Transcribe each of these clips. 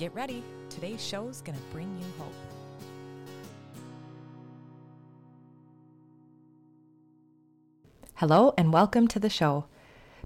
Get ready, today's show is going to bring you hope. Hello, and welcome to the show.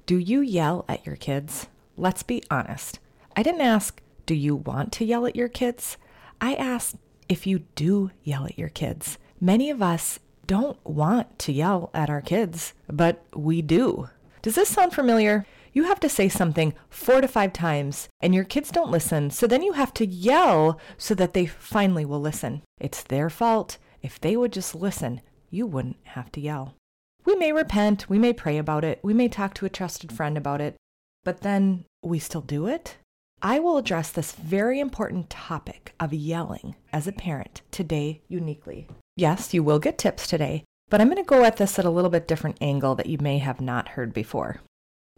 Do you yell at your kids? Let's be honest. I didn't ask, do you want to yell at your kids? I asked if you do yell at your kids. Many of us don't want to yell at our kids, but we do. Does this sound familiar? You have to say something four to five times and your kids don't listen, so then you have to yell so that they finally will listen. It's their fault. If they would just listen, you wouldn't have to yell. We may repent, we may pray about it, we may talk to a trusted friend about it, but then we still do it? I will address this very important topic of yelling as a parent today uniquely. Yes, you will get tips today, but I'm going to go at this at a little bit different angle that you may have not heard before.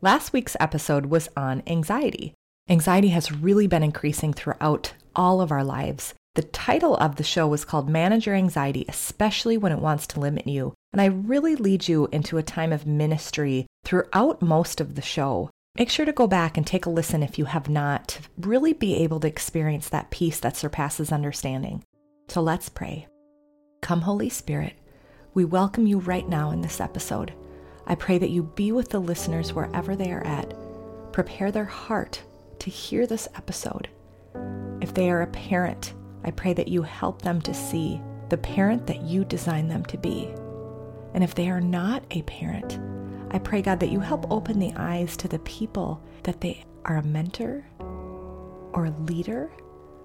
Last week's episode was on anxiety. Anxiety has really been increasing throughout all of our lives. The title of the show was called Manage Your Anxiety, especially when it wants to limit you. And I really lead you into a time of ministry throughout most of the show. Make sure to go back and take a listen if you have not, to really be able to experience that peace that surpasses understanding. So let's pray. Come, Holy Spirit, we welcome you right now in this episode. I pray that you be with the listeners wherever they are at. Prepare their heart to hear this episode. If they are a parent, I pray that you help them to see the parent that you designed them to be. And if they are not a parent, I pray, God, that you help open the eyes to the people that they are a mentor or a leader,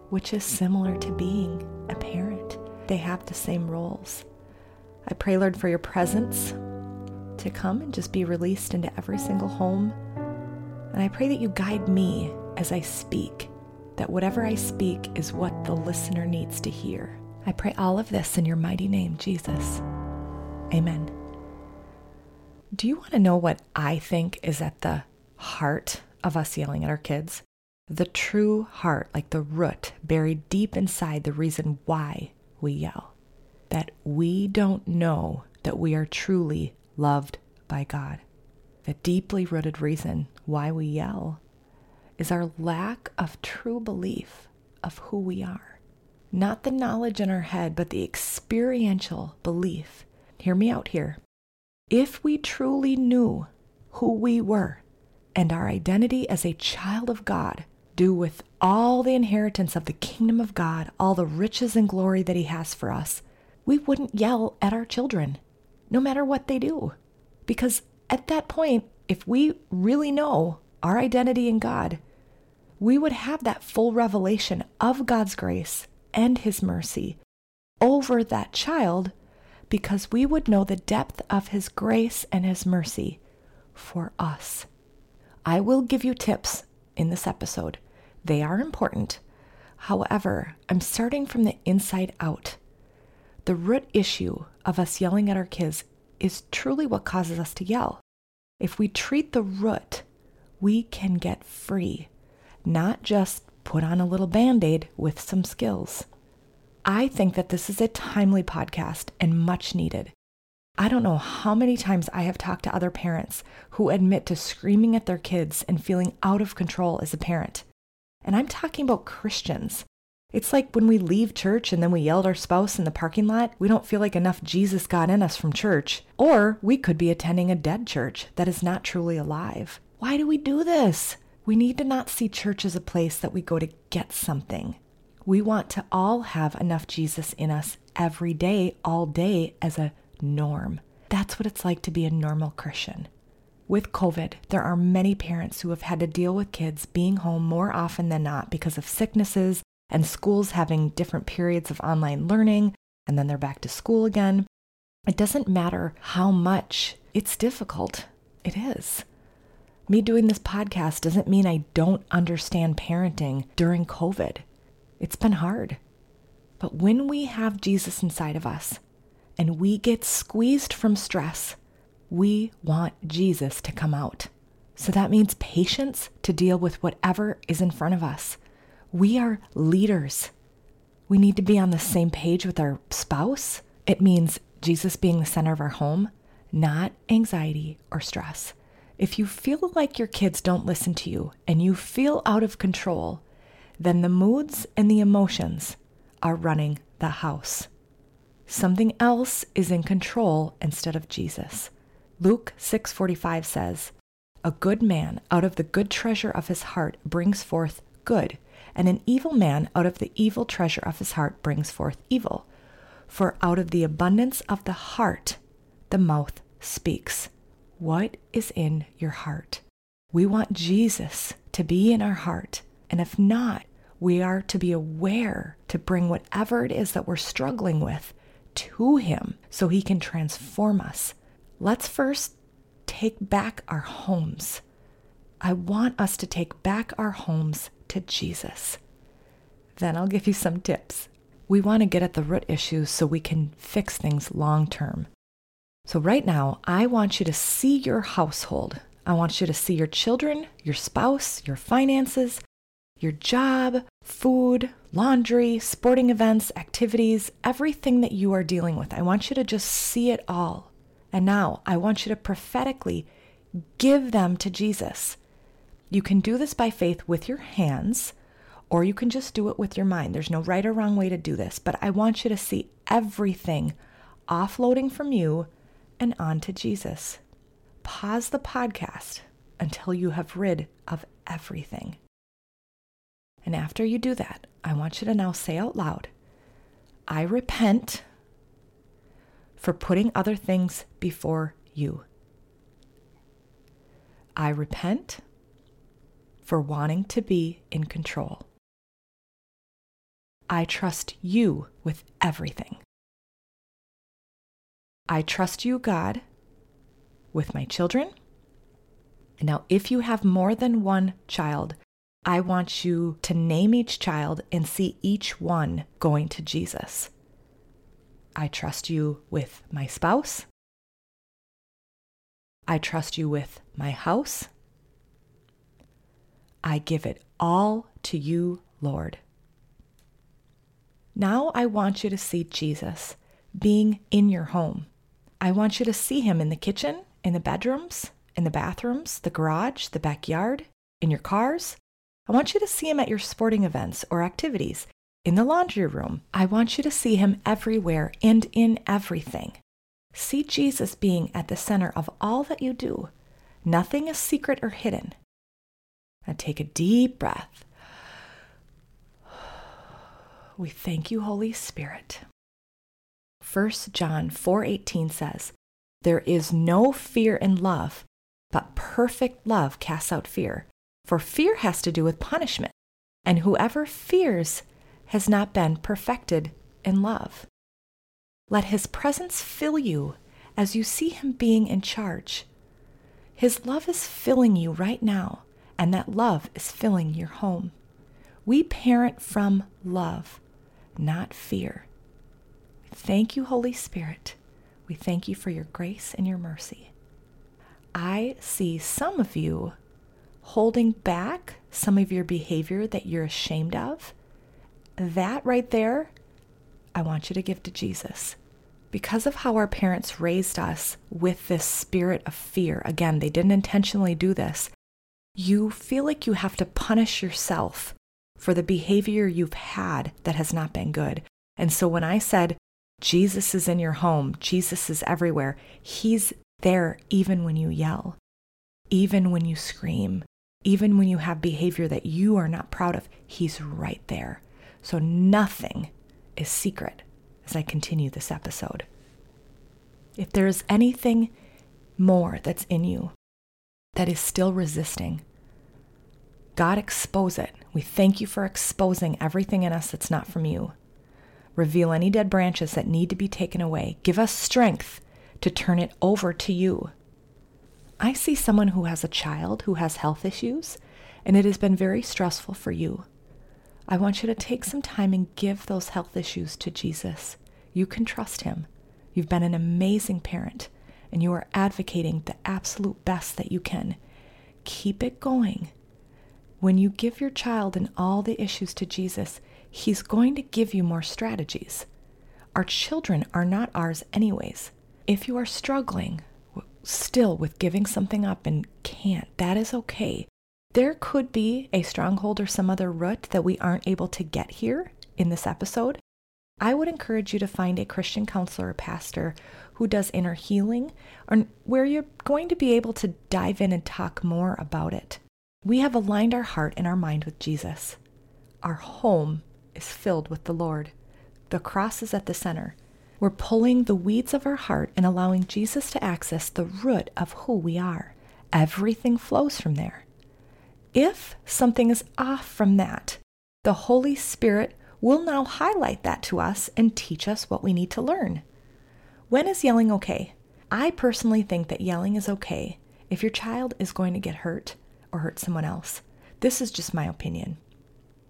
which is similar to being a parent. They have the same roles. I pray, Lord, for your presence to come and just be released into every single home. And I pray that you guide me as I speak, that whatever I speak is what the listener needs to hear. I pray all of this in your mighty name, Jesus. Amen. Do you want to know what I think is at the heart of us yelling at our kids? The true heart, like the root buried deep inside the reason why we yell. That we don't know that we are truly loved by God. The deeply rooted reason why we yell is our lack of true belief of who we are. Not the knowledge in our head, but the experiential belief. Hear me out here. If we truly knew who we were and our identity as a child of God, do with all the inheritance of the kingdom of God, all the riches and glory that He has for us, we wouldn't yell at our children no matter what they do. Because at that point, if we really know our identity in God, we would have that full revelation of God's grace and His mercy over that child because we would know the depth of His grace and His mercy for us. I will give you tips in this episode. They are important. However, I'm starting from the inside out. The root issue of us yelling at our kids is truly what causes us to yell. If we treat the root, we can get free, not just put on a little band aid with some skills. I think that this is a timely podcast and much needed. I don't know how many times I have talked to other parents who admit to screaming at their kids and feeling out of control as a parent. And I'm talking about Christians. It's like when we leave church and then we yell at our spouse in the parking lot, we don't feel like enough Jesus got in us from church. Or we could be attending a dead church that is not truly alive. Why do we do this? We need to not see church as a place that we go to get something. We want to all have enough Jesus in us every day, all day, as a norm. That's what it's like to be a normal Christian. With COVID, there are many parents who have had to deal with kids being home more often than not because of sicknesses and schools having different periods of online learning, and then they're back to school again. It doesn't matter how much it's difficult. It is. Me doing this podcast doesn't mean I don't understand parenting during COVID. It's been hard. But when we have Jesus inside of us and we get squeezed from stress, we want Jesus to come out. So that means patience to deal with whatever is in front of us. We are leaders. We need to be on the same page with our spouse. It means Jesus being the center of our home, not anxiety or stress. If you feel like your kids don't listen to you and you feel out of control, then the moods and the emotions are running the house. Something else is in control instead of Jesus. Luke 6:45 says, "A good man out of the good treasure of his heart brings forth good, and an evil man out of the evil treasure of his heart brings forth evil. For out of the abundance of the heart the mouth speaks." What is in your heart? We want Jesus to be in our heart. And if not, we are to be aware to bring whatever it is that we're struggling with to Him so He can transform us. Let's first take back our homes. I want us to take back our homes to Jesus. Then I'll give you some tips. We want to get at the root issues so we can fix things long term. So, right now, I want you to see your household. I want you to see your children, your spouse, your finances, your job, food, laundry, sporting events, activities, everything that you are dealing with. I want you to just see it all. And now I want you to prophetically give them to Jesus. You can do this by faith with your hands, or you can just do it with your mind. There's no right or wrong way to do this, but I want you to see everything offloading from you and on to Jesus. Pause the podcast until you have rid of everything. And after you do that, I want you to now say out loud, I repent for putting other things before you. I repent for wanting to be in control. I trust you with everything. I trust you, God, with my children. Now, if you have more than one child, I want you to name each child and see each one going to Jesus. I trust you with my spouse. I trust you with my house. I give it all to you, Lord. Now I want you to see Jesus being in your home. I want you to see him in the kitchen, in the bedrooms, in the bathrooms, the garage, the backyard, in your cars. I want you to see him at your sporting events or activities, in the laundry room. I want you to see him everywhere and in everything. See Jesus being at the center of all that you do. Nothing is secret or hidden. Now take a deep breath. We thank you, Holy Spirit. 1 John 4:18 says, "There is no fear in love, but perfect love casts out fear, for fear has to do with punishment, and whoever fears has not been perfected in love." Let his presence fill you as you see him being in charge. His love is filling you right now, and that love is filling your home. We parent from love, not fear. Thank you, Holy Spirit. We thank you for your grace and your mercy. I see some of you holding back some of your behavior that you're ashamed of. That right there, I want you to give to Jesus. Because of how our parents raised us with this spirit of fear, again, they didn't intentionally do this. You feel like you have to punish yourself for the behavior you've had that has not been good. And so when I said, Jesus is in your home, Jesus is everywhere. He's there even when you yell, even when you scream, even when you have behavior that you are not proud of. He's right there. So nothing is secret as I continue this episode. If there is anything more that's in you that is still resisting, God expose it. We thank you for exposing everything in us that's not from you. Reveal any dead branches that need to be taken away. Give us strength to turn it over to you. I see someone who has a child who has health issues, and it has been very stressful for you. I want you to take some time and give those health issues to Jesus. You can trust him. You've been an amazing parent and you are advocating the absolute best that you can. Keep it going. When you give your child and all the issues to Jesus, He's going to give you more strategies. Our children are not ours, anyways. If you are struggling still with giving something up and can't, that is okay. There could be a stronghold or some other root that we aren't able to get here in this episode. I would encourage you to find a Christian counselor or pastor who does inner healing or where you're going to be able to dive in and talk more about it. We have aligned our heart and our mind with Jesus. Our home is filled with the Lord. The cross is at the center. We're pulling the weeds of our heart and allowing Jesus to access the root of who we are. Everything flows from there. If something is off from that, the Holy Spirit will now highlight that to us and teach us what we need to learn. When is yelling okay? I personally think that yelling is okay if your child is going to get hurt or hurt someone else. This is just my opinion.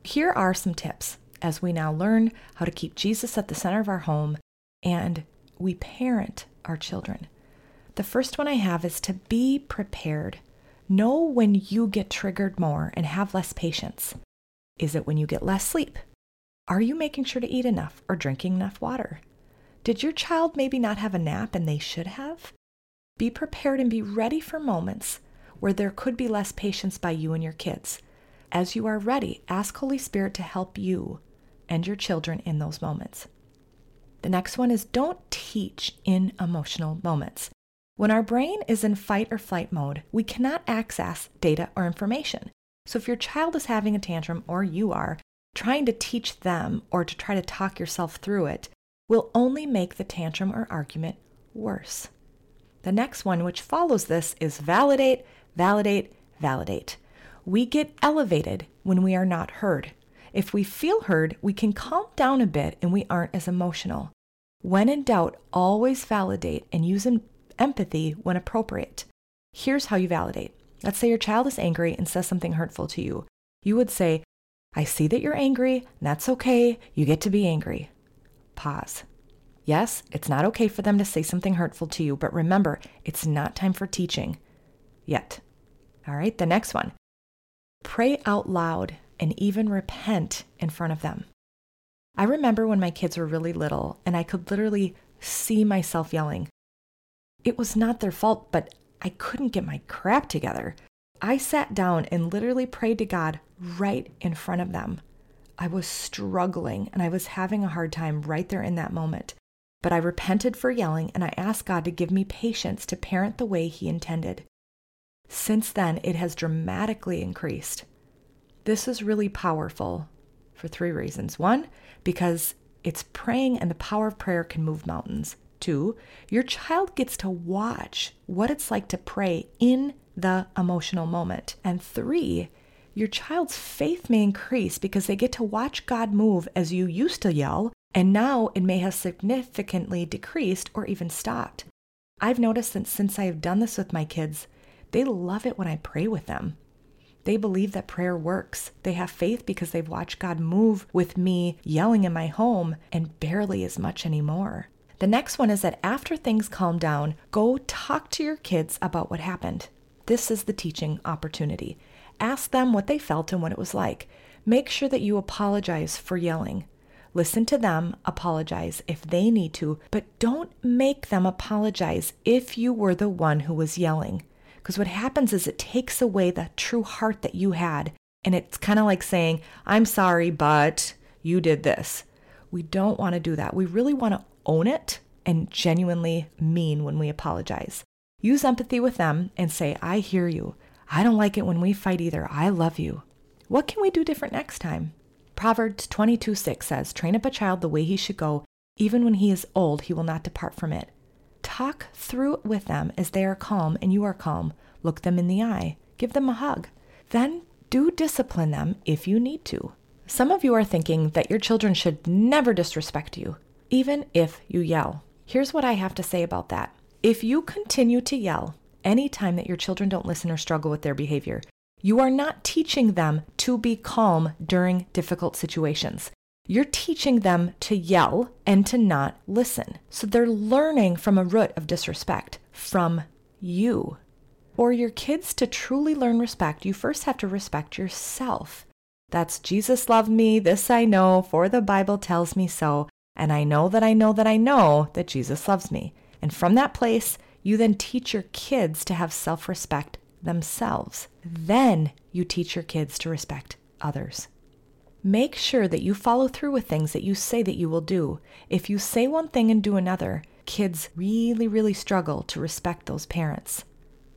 Here are some tips as we now learn how to keep Jesus at the center of our home and we parent our children. The first one I have is to be prepared. Know when you get triggered more and have less patience. Is it when you get less sleep? Are you making sure to eat enough or drinking enough water? Did your child maybe not have a nap and they should have? Be prepared and be ready for moments where there could be less patience by you and your kids. As you are ready, ask Holy Spirit to help you and your children in those moments. The next one is don't teach in emotional moments. When our brain is in fight or flight mode, we cannot access data or information. So if your child is having a tantrum or you are, trying to teach them or to try to talk yourself through it will only make the tantrum or argument worse. The next one, which follows this, is validate, validate, validate. We get elevated when we are not heard. If we feel heard, we can calm down a bit and we aren't as emotional. When in doubt, always validate and use empathy when appropriate. Here's how you validate. Let's say your child is angry and says something hurtful to you. You would say, I see that you're angry, and that's okay. You get to be angry. Pause. Yes, it's not okay for them to say something hurtful to you, but remember, it's not time for teaching yet. All right, the next one. Pray out loud and even repent in front of them. I remember when my kids were really little and I could literally see myself yelling. It was not their fault, but I couldn't get my crap together. I sat down and literally prayed to God right in front of them. I was struggling and I was having a hard time right there in that moment. But I repented for yelling and I asked God to give me patience to parent the way He intended. Since then, it has dramatically increased. This is really powerful for three reasons. One, because it's praying and the power of prayer can move mountains. Two, your child gets to watch what it's like to pray in the emotional moment. And three, your child's faith may increase because they get to watch God move as you used to yell, and now it may have significantly decreased or even stopped. I've noticed that since I have done this with my kids, they love it when I pray with them. They believe that prayer works. They have faith because they've watched God move with me yelling in my home and barely as much anymore. The next one is that after things calm down, go talk to your kids about what happened. This is the teaching opportunity. Ask them what they felt and what it was like. Make sure that you apologize for yelling. Listen to them, apologize if they need to, but don't make them apologize if you were the one who was yelling. Because what happens is it takes away the true heart that you had. And it's kind of like saying, I'm sorry, but you did this. We don't want to do that. We really want to own it and genuinely mean when we apologize. Use empathy with them and say, I hear you. I don't like it when we fight either. I love you. What can we do different next time? Proverbs 22 6 says, Train up a child the way he should go. Even when he is old, he will not depart from it. Talk through it with them as they are calm and you are calm. Look them in the eye. Give them a hug. Then do discipline them if you need to. Some of you are thinking that your children should never disrespect you, even if you yell. Here's what I have to say about that. If you continue to yell any time that your children don't listen or struggle with their behavior, You are not teaching them to be calm during difficult situations. You're teaching them to yell and to not listen. So they're learning from a root of disrespect from you. For your kids to truly learn respect, you first have to respect yourself. That's Jesus loved me, this I know, for the Bible tells me so, and I know that I know that I know that Jesus loves me. And from that place, you then teach your kids to have self respect themselves. Then you teach your kids to respect others. Make sure that you follow through with things that you say that you will do. If you say one thing and do another, kids really, really struggle to respect those parents.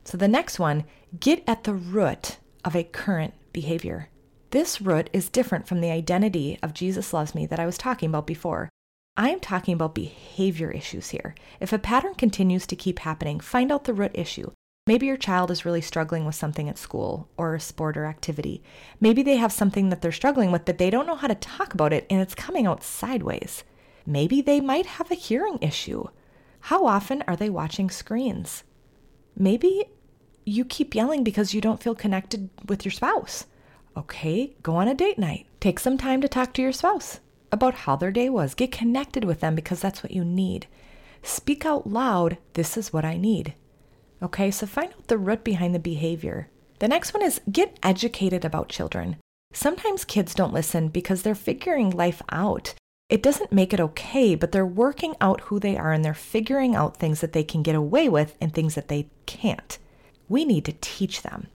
So the next one, get at the root of a current behavior. This root is different from the identity of Jesus loves me that I was talking about before. I'm talking about behavior issues here. If a pattern continues to keep happening, find out the root issue. Maybe your child is really struggling with something at school or a sport or activity. Maybe they have something that they're struggling with, but they don't know how to talk about it and it's coming out sideways. Maybe they might have a hearing issue. How often are they watching screens? Maybe you keep yelling because you don't feel connected with your spouse. Okay, go on a date night. Take some time to talk to your spouse about how their day was. Get connected with them because that's what you need. Speak out loud, this is what I need. Okay, so find out the root behind the behavior. The next one is get educated about children. Sometimes kids don't listen because they're figuring life out. It doesn't make it okay, but they're working out who they are and they're figuring out things that they can get away with and things that they can't. We need to teach them.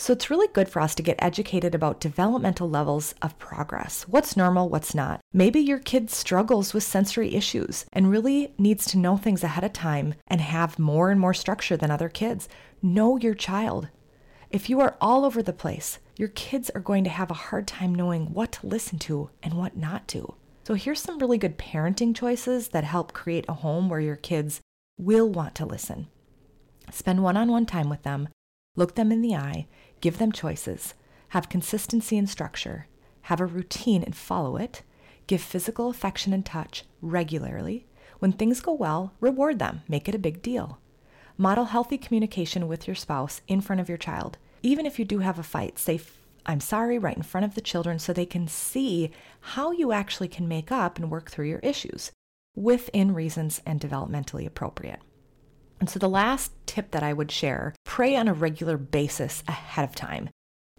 So it's really good for us to get educated about developmental levels of progress. What's normal, what's not. Maybe your kid struggles with sensory issues and really needs to know things ahead of time and have more and more structure than other kids. Know your child. If you are all over the place, your kids are going to have a hard time knowing what to listen to and what not to. So here's some really good parenting choices that help create a home where your kids will want to listen. Spend one on one time with them, look them in the eye, Give them choices, have consistency and structure, have a routine and follow it, give physical affection and touch regularly. When things go well, reward them, make it a big deal. Model healthy communication with your spouse in front of your child. Even if you do have a fight, say, I'm sorry right in front of the children so they can see how you actually can make up and work through your issues within reasons and developmentally appropriate. And so the last tip that I would share pray on a regular basis ahead of time.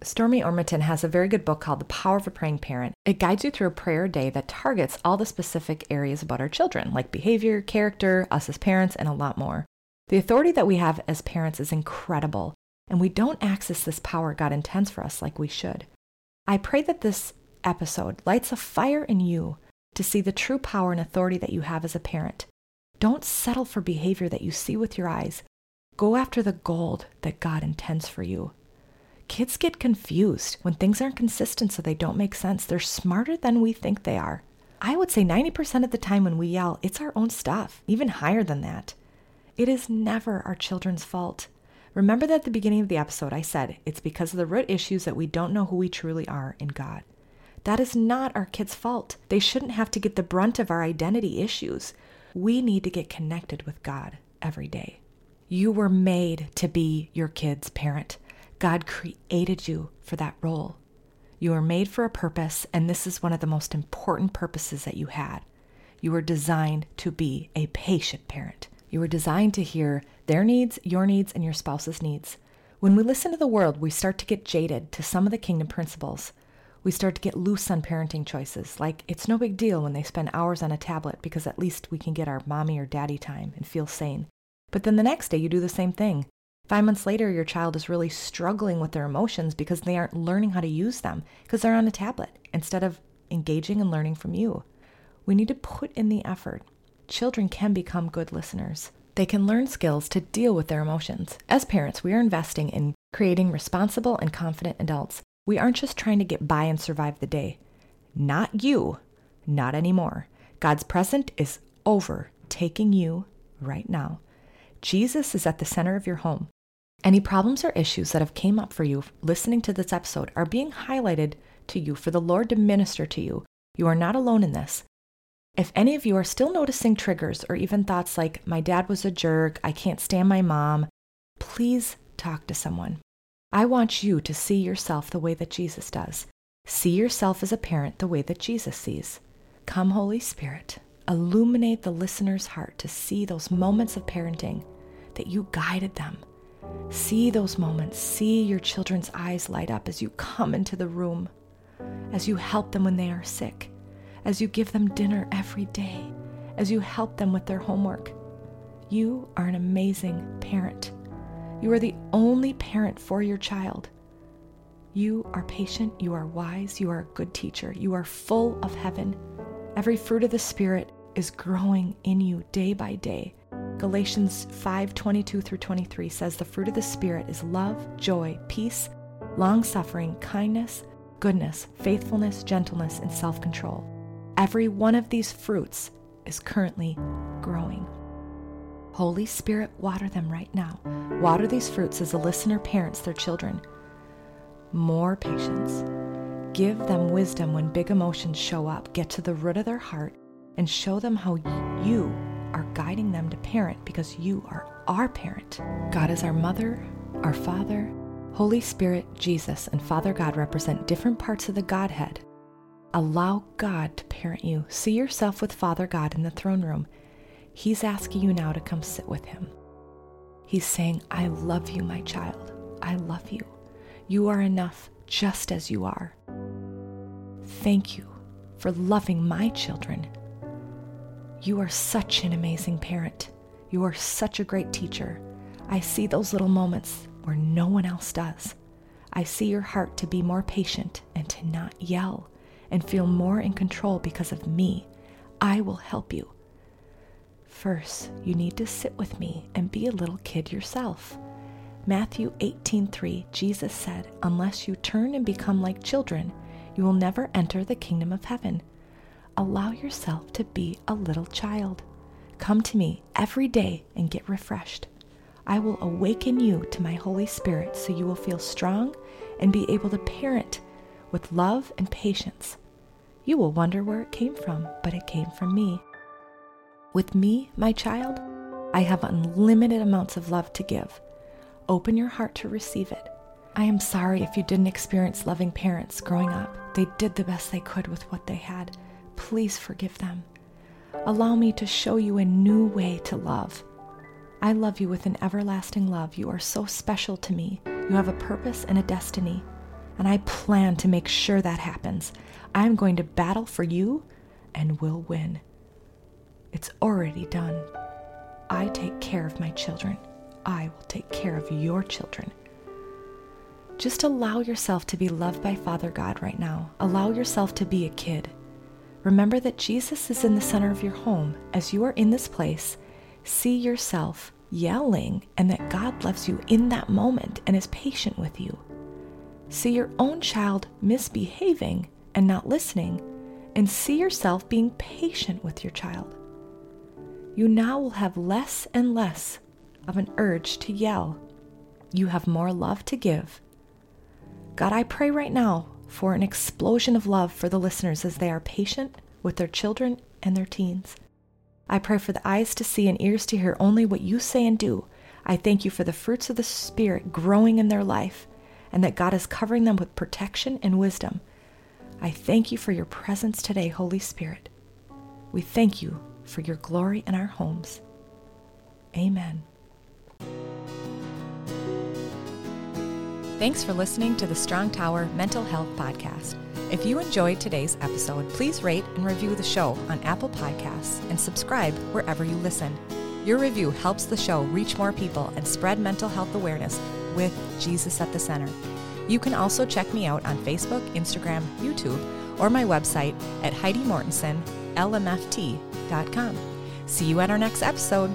Stormie Omartian has a very good book called The Power of a Praying Parent. It guides you through a prayer day that targets all the specific areas about our children, like behavior, character, us as parents, and a lot more. The authority that we have as parents is incredible, and we don't access this power God intends for us like we should. I pray that this episode lights a fire in you to see the true power and authority that you have as a parent don't settle for behavior that you see with your eyes. Go after the gold that God intends for you. Kids get confused when things aren't consistent so they don't make sense. They're smarter than we think they are. I would say 90% of the time when we yell, it's our own stuff, even higher than that. It is never our children's fault. Remember that at the beginning of the episode, I said it's because of the root issues that we don't know who we truly are in God. That is not our kids' fault. They shouldn't have to get the brunt of our identity issues. We need to get connected with God every day. You were made to be your kid's parent. God created you for that role. You were made for a purpose, and this is one of the most important purposes that you had. You were designed to be a patient parent. You were designed to hear their needs, your needs, and your spouse's needs. When we listen to the world, we start to get jaded to some of the kingdom principles we start to get loose on parenting choices, like it's no big deal when they spend hours on a tablet because at least we can get our mommy or daddy time and feel sane. But then the next day you do the same thing. Five months later, your child is really struggling with their emotions because they aren't learning how to use them because they're on a tablet instead of engaging and learning from you. We need to put in the effort. Children can become good listeners. They can learn skills to deal with their emotions. As parents, we are investing in creating responsible and confident adults we aren't just trying to get by and survive the day. Not you, not anymore. God's present is over, taking you right now. Jesus is at the center of your home. Any problems or issues that have came up for you listening to this episode are being highlighted to you for the Lord to minister to you. You are not alone in this. If any of you are still noticing triggers or even thoughts like, my dad was a jerk, I can't stand my mom, please talk to someone. I want you to see yourself the way that Jesus does. See yourself as a parent the way that Jesus sees. Come, Holy Spirit, illuminate the listener's heart to see those moments of parenting that you guided them. See those moments. See your children's eyes light up as you come into the room, as you help them when they are sick, as you give them dinner every day, as you help them with their homework. You are an amazing parent. You are the only parent for your child. You are patient, you are wise, you are a good teacher, you are full of heaven. Every fruit of the Spirit is growing in you day by day. Galatians 5 22 through 23 says, The fruit of the Spirit is love, joy, peace, long suffering, kindness, goodness, faithfulness, gentleness, and self control. Every one of these fruits is currently growing. Holy Spirit, water them right now. Water these fruits as the listener parents their children. More patience. Give them wisdom when big emotions show up. Get to the root of their heart and show them how you are guiding them to parent because you are our parent. God is our mother, our father. Holy Spirit, Jesus, and Father God represent different parts of the Godhead. Allow God to parent you. See yourself with Father God in the throne room. He's asking you now to come sit with Him. He's saying, I love you, my child. I love you. You are enough just as you are. Thank you for loving my children you are such an amazing parent. You are such a great teacher. I see those little moments where no one else does. I see your heart to be more patient and to not yell and feel more in control because of me. I will help you. First, you need to sit with me and be a little kid yourself. Matthew 18:3 Jesus said, "Unless you turn and become like children, you will never enter the kingdom of heaven." allow yourself to be a little child. Come to me every day and get refreshed. I will awaken you to my Holy Spirit so you will feel strong and be able to parent with love and patience. You will wonder where it came from, but it came from me. With me, my child, I have unlimited amounts of love to give. Open your heart to receive it. I am sorry if you didn't experience loving parents growing up. They did the best they could with what they had. Please forgive them. Allow me to show you a new way to love. I love you with an everlasting love. You are so special to me. You have a purpose and a destiny, and I plan to make sure that happens. I'm going to battle for you and will win. It's already done. I take care of my children. I will take care of your children. Just allow yourself to be loved by Father God right now. Allow yourself to be a kid. Remember that Jesus is in the center of your home. As you are in this place, see yourself yelling and that God loves you in that moment and is patient with you. See your own child misbehaving and not listening, and see yourself being patient with your child. You now will have less and less of an urge to yell. You have more love to give. God, I pray right now for an explosion of love for the listeners as they are patient with their children and their teens. I pray for the eyes to see and ears to hear only what you say and do. I thank you for the fruits of the Spirit growing in their life and that God is covering them with protection and wisdom. I thank you for your presence today, Holy Spirit. We thank you for your glory in our homes. Amen. Thanks for listening to the Strong Tower Mental Health Podcast. If you enjoyed today's episode, please rate and review the show on Apple Podcasts and subscribe wherever you listen. Your review helps the show reach more people and spread mental health awareness with Jesus at the center. You can also check me out on Facebook, Instagram, YouTube, or my website at HeidiMortensonLMFT.com. See you at our next episode.